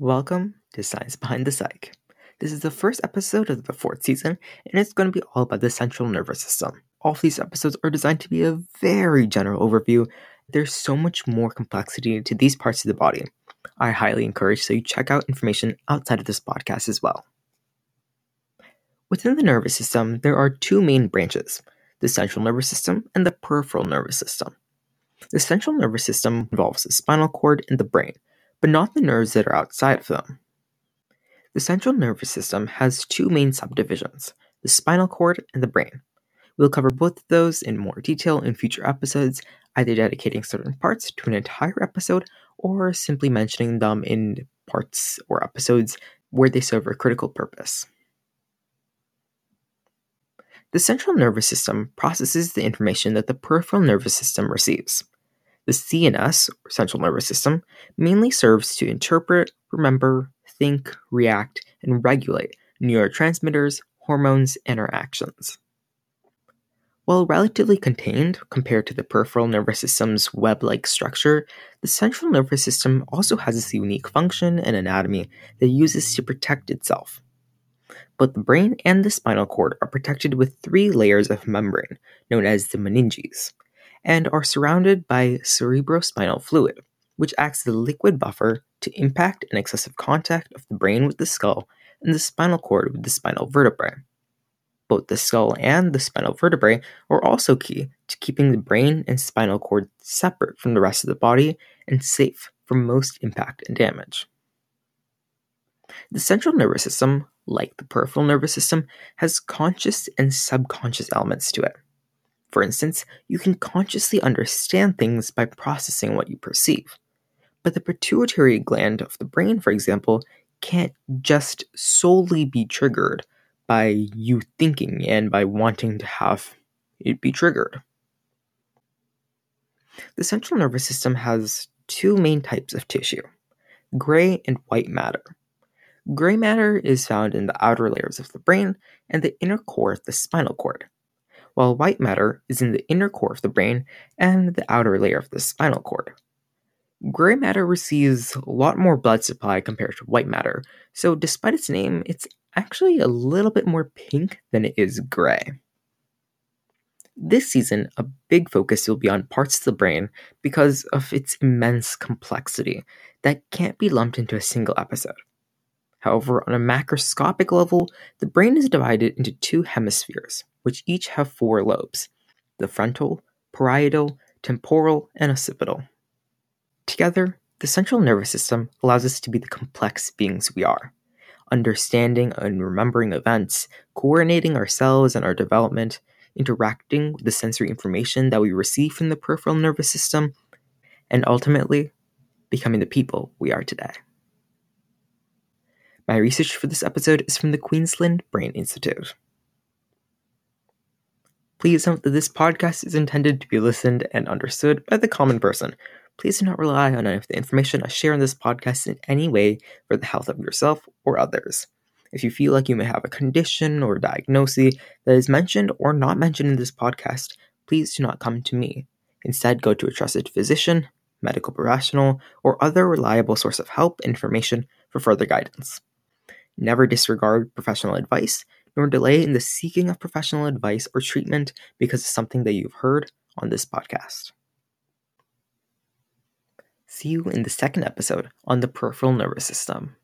Welcome to Science Behind the Psych. This is the first episode of the fourth season, and it's going to be all about the central nervous system. All of these episodes are designed to be a very general overview. There's so much more complexity to these parts of the body. I highly encourage that you check out information outside of this podcast as well. Within the nervous system, there are two main branches the central nervous system and the peripheral nervous system. The central nervous system involves the spinal cord and the brain but not the nerves that are outside of them. The central nervous system has two main subdivisions the spinal cord and the brain. We'll cover both of those in more detail in future episodes, either dedicating certain parts to an entire episode or simply mentioning them in parts or episodes where they serve a critical purpose. The central nervous system processes the information that the peripheral nervous system receives. The CNS, or central nervous system, mainly serves to interpret, remember, think, react, and regulate neurotransmitters, hormones, and our actions. While relatively contained compared to the peripheral nervous system's web like structure, the central nervous system also has this unique function and anatomy that it uses to protect itself. Both the brain and the spinal cord are protected with three layers of membrane, known as the meninges, and are surrounded by cerebrospinal fluid, which acts as a liquid buffer to impact an excessive contact of the brain with the skull and the spinal cord with the spinal vertebrae. Both the skull and the spinal vertebrae are also key to keeping the brain and spinal cord separate from the rest of the body and safe from most impact and damage. The central nervous system, like the peripheral nervous system, has conscious and subconscious elements to it. For instance, you can consciously understand things by processing what you perceive. But the pituitary gland of the brain, for example, can't just solely be triggered by you thinking and by wanting to have it be triggered. The central nervous system has two main types of tissue gray and white matter. Gray matter is found in the outer layers of the brain and the inner core of the spinal cord while white matter is in the inner core of the brain and the outer layer of the spinal cord. Gray matter receives a lot more blood supply compared to white matter, so despite its name, it's actually a little bit more pink than it is gray. This season, a big focus will be on parts of the brain because of its immense complexity that can't be lumped into a single episode. However, on a macroscopic level, the brain is divided into two hemispheres, which each have four lobes the frontal, parietal, temporal, and occipital. Together, the central nervous system allows us to be the complex beings we are, understanding and remembering events, coordinating ourselves and our development, interacting with the sensory information that we receive from the peripheral nervous system, and ultimately, becoming the people we are today. My research for this episode is from the Queensland Brain Institute. Please note that this podcast is intended to be listened and understood by the common person. Please do not rely on any of the information I share in this podcast in any way for the health of yourself or others. If you feel like you may have a condition or diagnosis that is mentioned or not mentioned in this podcast, please do not come to me. Instead, go to a trusted physician, medical professional, or other reliable source of help information for further guidance. Never disregard professional advice, nor delay in the seeking of professional advice or treatment because of something that you've heard on this podcast. See you in the second episode on the peripheral nervous system.